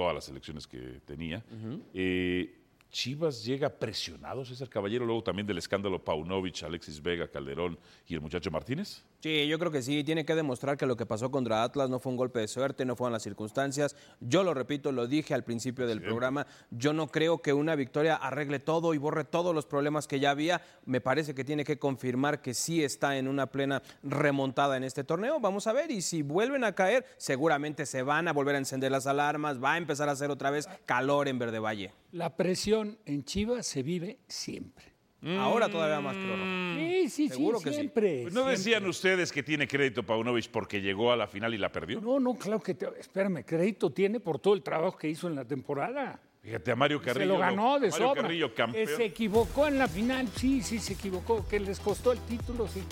todas las elecciones que tenía. Eh, Chivas llega presionado, César Caballero, luego también del escándalo Paunovic, Alexis Vega, Calderón y el muchacho Martínez. Sí, yo creo que sí, tiene que demostrar que lo que pasó contra Atlas no fue un golpe de suerte, no fueron las circunstancias. Yo lo repito, lo dije al principio del programa, yo no creo que una victoria arregle todo y borre todos los problemas que ya había. Me parece que tiene que confirmar que sí está en una plena remontada en este torneo. Vamos a ver, y si vuelven a caer, seguramente se van a volver a encender las alarmas, va a empezar a hacer otra vez calor en Verde Valle. La presión en Chivas se vive siempre. Ahora todavía más, creo. Rafa. Sí, sí, Seguro sí, que sí. siempre. Pues ¿No siempre. decían ustedes que tiene crédito Paunovic porque llegó a la final y la perdió? No, no, claro que te, espérame, crédito tiene por todo el trabajo que hizo en la temporada. Fíjate, a Mario Carrillo. se lo ganó de Mario sobra. Carrillo, Que campeón. se equivocó en la final, sí, sí, se equivocó, que les costó el título, sí.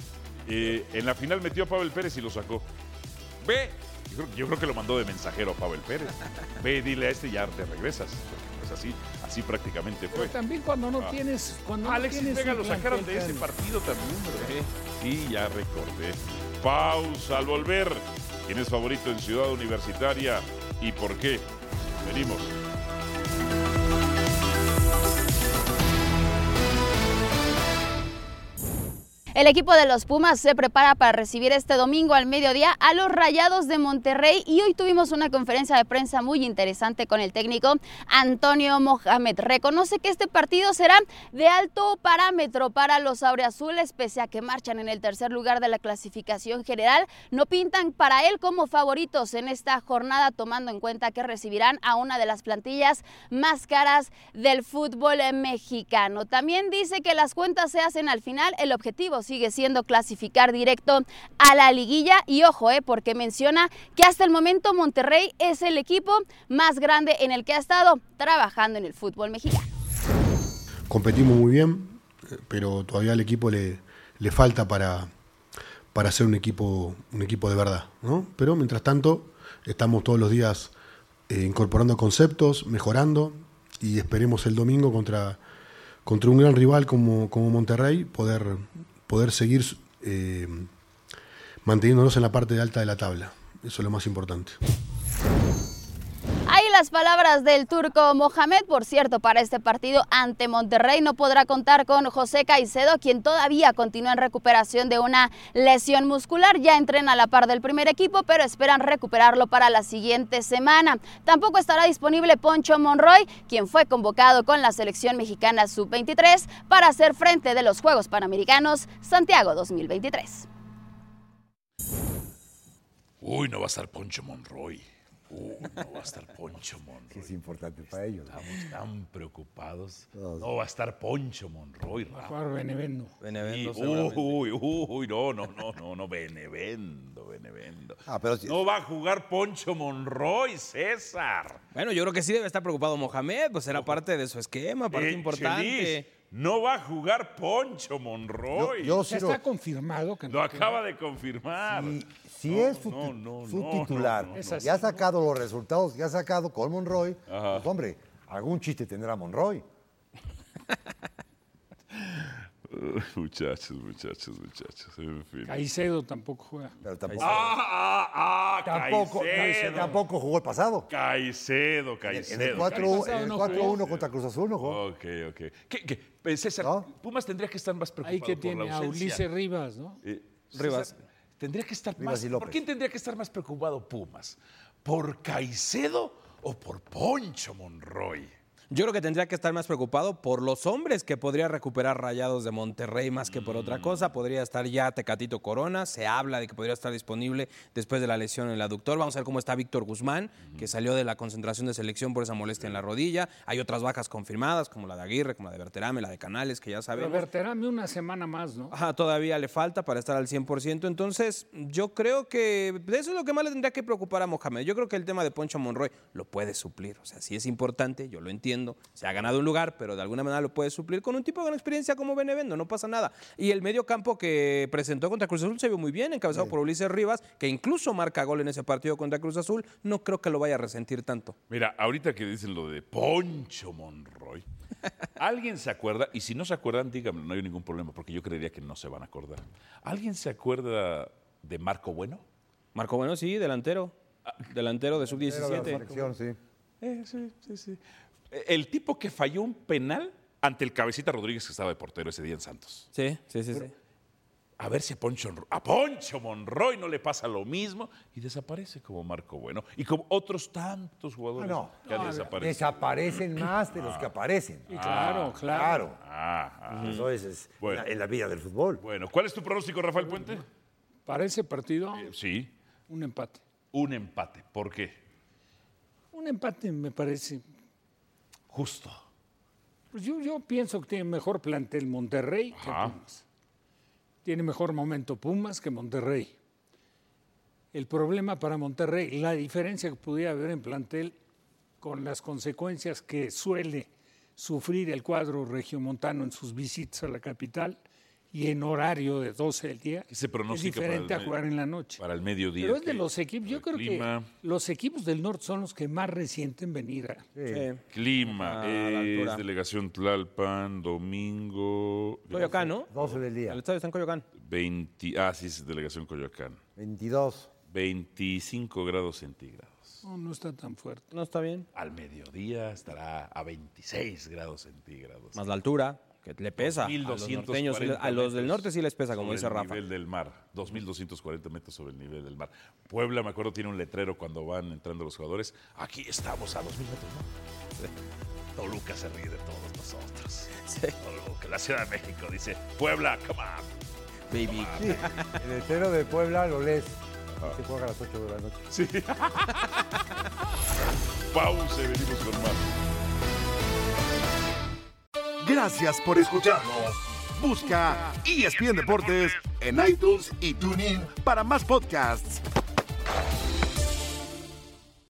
Eh, en la final metió a Pavel Pérez y lo sacó. Ve, yo creo, yo creo que lo mandó de mensajero a Pavel Pérez. Ve, dile a este y ya te regresas. Pues así, así prácticamente Pero fue. también cuando no Ah. tienes. Cuando no Alexis tienes Vega lo sacaron de ese partido también, ¿verdad? Sí, ya recordé. Pausa al volver. ¿Quién es favorito en Ciudad Universitaria y por qué? Venimos. El equipo de los Pumas se prepara para recibir este domingo al mediodía a los Rayados de Monterrey y hoy tuvimos una conferencia de prensa muy interesante con el técnico Antonio Mohamed. Reconoce que este partido será de alto parámetro para los aureazules, pese a que marchan en el tercer lugar de la clasificación general. No pintan para él como favoritos en esta jornada, tomando en cuenta que recibirán a una de las plantillas más caras del fútbol mexicano. También dice que las cuentas se hacen al final. El objetivo sigue siendo clasificar directo a la liguilla. Y ojo, eh, porque menciona que hasta el momento Monterrey es el equipo más grande en el que ha estado trabajando en el fútbol mexicano. competimos muy bien, pero todavía al equipo le, le falta para, para ser un equipo, un equipo de verdad. ¿no? Pero mientras tanto, estamos todos los días eh, incorporando conceptos, mejorando y esperemos el domingo contra, contra un gran rival como, como Monterrey poder, poder seguir eh, manteniéndonos en la parte alta de la tabla. Eso es lo más importante. Ahí las palabras del turco Mohamed. Por cierto, para este partido ante Monterrey no podrá contar con José Caicedo, quien todavía continúa en recuperación de una lesión muscular. Ya entrena a la par del primer equipo, pero esperan recuperarlo para la siguiente semana. Tampoco estará disponible Poncho Monroy, quien fue convocado con la selección mexicana sub-23 para hacer frente de los Juegos Panamericanos Santiago 2023. Uy, no va a estar Poncho Monroy. Uy, no va a estar Poncho Monroy. Es importante para ellos. Estamos tan preocupados. No va a estar Poncho Monroy, Va a jugar Benevendo. Benevento, Sí, uy, uy, uy, no, no, no, no, no, Benevendo, Benevendo. Ah, pero si- No va a jugar Poncho Monroy, César. Bueno, yo creo que sí debe estar preocupado Mohamed, pues era parte de su esquema, parte Eh, importante. Chelis, no va a jugar Poncho Monroy. Yo- yo Ya sí lo- está confirmado que Lo acaba de confirmar. Si, si No, es su, no, ti- no, su no, titular, ya ha sacado los resultados, ya ha sacado con Monroy, pues hombre, algún chiste tendrá Monroy. Uh, muchachos, muchachos, muchachos. En fin. Caicedo tampoco juega. Pero tampoco, Ah, ah, ah, tampoco, Caicedo. tampoco jugó el pasado. Caicedo, Caicedo. 4 pasado en el no 4-1 contra Cruz Azul, ¿no jugó? Ok, ok. ¿Qué, qué? Eh, César, ¿No? Pumas tendría que estar más preocupado Ahí que por tiene la a. Ulises Rivas, ¿no? Eh, Rivas. César, Tendría que estar más. ¿Por quién tendría que estar más preocupado Pumas? ¿Por Caicedo o por Poncho Monroy? Yo creo que tendría que estar más preocupado por los hombres que podría recuperar Rayados de Monterrey más que por otra cosa. Podría estar ya Tecatito Corona. Se habla de que podría estar disponible después de la lesión en el aductor. Vamos a ver cómo está Víctor Guzmán, que salió de la concentración de selección por esa molestia en la rodilla. Hay otras bajas confirmadas, como la de Aguirre, como la de Berterame, la de Canales, que ya Pero sabemos. Berterame una semana más, ¿no? Ajá, todavía le falta para estar al 100%. Entonces, yo creo que eso es lo que más le tendría que preocupar a Mohamed. Yo creo que el tema de Poncho Monroy lo puede suplir. O sea, sí es importante, yo lo entiendo. Se ha ganado un lugar, pero de alguna manera lo puede suplir con un tipo con experiencia como Benevendo. No pasa nada. Y el medio campo que presentó contra Cruz Azul se vio muy bien, encabezado por Ulises Rivas, que incluso marca gol en ese partido contra Cruz Azul. No creo que lo vaya a resentir tanto. Mira, ahorita que dicen lo de Poncho Monroy, ¿alguien se acuerda? Y si no se acuerdan, díganme, no hay ningún problema, porque yo creería que no se van a acordar. ¿Alguien se acuerda de Marco Bueno? Marco Bueno, sí, delantero. Delantero de Era de la sub-17. selección, sí. Eh, sí, sí, sí. Eh, El tipo que falló un penal ante el Cabecita Rodríguez que estaba de portero ese día en Santos. Sí, sí, sí. sí. A ver si a Poncho, a Poncho Monroy no le pasa lo mismo y desaparece como Marco Bueno y como otros tantos jugadores No, que han desaparecido. Desaparecen más de los que aparecen. Y claro, claro. Ah, ah. Eso es, es Bueno. la- en la vida del fútbol. Bueno, ¿cuál es tu pronóstico, Rafael Puente? Para ese partido, Sí, un empate. un empate. ¿Por qué? Un empate me parece. Justo. Pues yo, yo pienso que tiene mejor plantel Monterrey que. Pumas. Tiene mejor momento Pumas que Monterrey. El problema para Monterrey, la diferencia que pudiera haber en plantel con las consecuencias que suele sufrir el cuadro regiomontano en sus visitas a la capital y en horario de 12 del día, ¿Qué se es diferente el a jugar en la noche. Para el mediodía. Pero es de los equipos, yo creo clima, que los equipos del norte son los que más resienten venir a... Sí. Clima, A la es delegación Tlalpan, domingo. Coyoacán, ¿no? 12 del día. El estadio está en Coyoacán. 20, ah, sí, es delegación Coyoacán. 22. 25 grados centígrados. No, no está tan fuerte. No está bien. Al mediodía estará a 26 grados centígrados. Más la altura, que le pesa. A los 2.240 norteños, sí le- a los del norte sí les pesa, como sobre dice el Rafa. nivel del mar. 2.240 metros sobre el nivel del mar. Puebla, me acuerdo, tiene un letrero cuando van entrando los jugadores. Aquí estamos a 2.000 metros, ¿no? Toluca se ríe de todos nosotros. Toluca, la Ciudad de México dice, Puebla, come on. Baby. Sí, el letrero de Puebla lo lees. Ah. Se juega a las 8 de la noche. Sí. Pausa y venimos con más. Gracias por escucharnos. Busca ESPN Deportes en iTunes y TuneIn para más podcasts.